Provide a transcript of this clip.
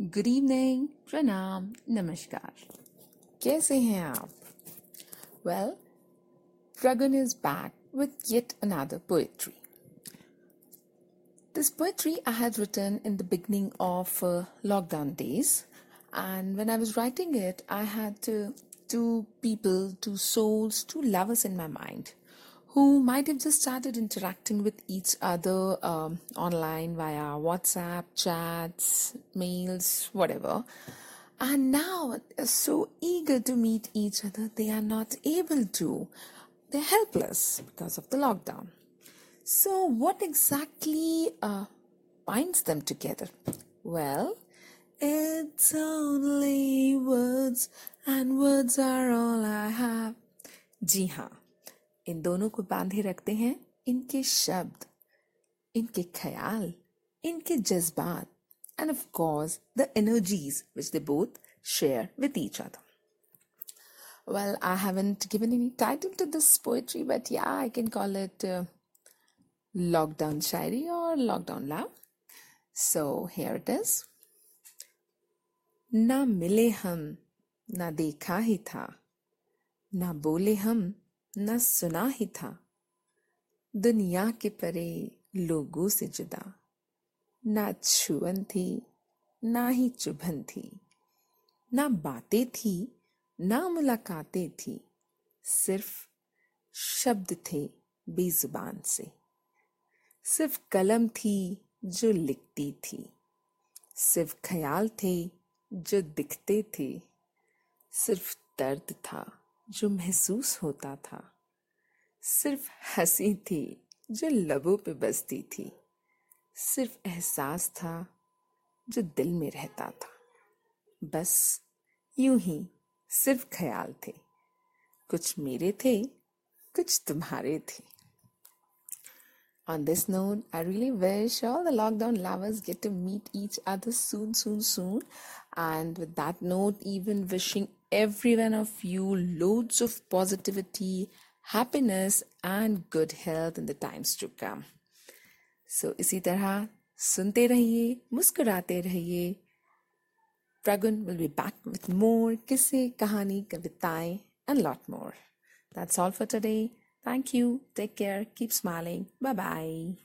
Good evening प्रणाम नमस्कार कैसे हैं आप well Pragun is back with yet another poetry. This poetry I had written in the beginning of uh, lockdown days, and when I was writing it, I had uh, two people, two souls, two lovers in my mind who might have just started interacting with each other um, online via WhatsApp, chats, mails, whatever. And now so eager to meet each other, they are not able to. They're helpless because of the lockdown. So, what exactly uh, binds them together? Well, it's only words, and words are all I have. हाँ इन दोनों को बांधे रखते हैं इनके शब्द, इनके ख्याल, इनके जज्बात and of course the energies which they both share with each other well I haven't given any title to this poetry but yeah I can call it lockdown shayari और lockdown love so here it is ना मिले हम, ना देखा ही था, ना बोले हम न सुना ही था। दुनिया के परे लोगों से जुदा। ना छुअन थी, ना ही चुभन थी। ना बातें थी, ना मुलाकातें थी। सिर्फ़ शब्द थे बेजुबान से। सिर्फ़ कलम थी जो लिखती थी। सिर्फ़ ख्याल थे जो दिखते थे। सिर्फ़ दर्द था। जो महसूस होता था सिर्फ़ हँसी थी जो लबों पे बसती थी सिर्फ़ एहसास था जो दिल में रहता था बस यूँ ही सिर्फ़ ख्याल थे कुछ मेरे थे कुछ तुम्हारे थे On this note, I really wish all the lockdown lovers get to meet each other soon, soon, soon. And with that note, even wishing every one of you loads of positivity, happiness, and good health in the times to come. So, इसी तरह सुनते रहिए मुस्कुराते रहिए Pragun will be back with more kisse, kahani, kavitaएं and lot more. That's all for today. Thank you. Take care. Keep smiling. Bye bye.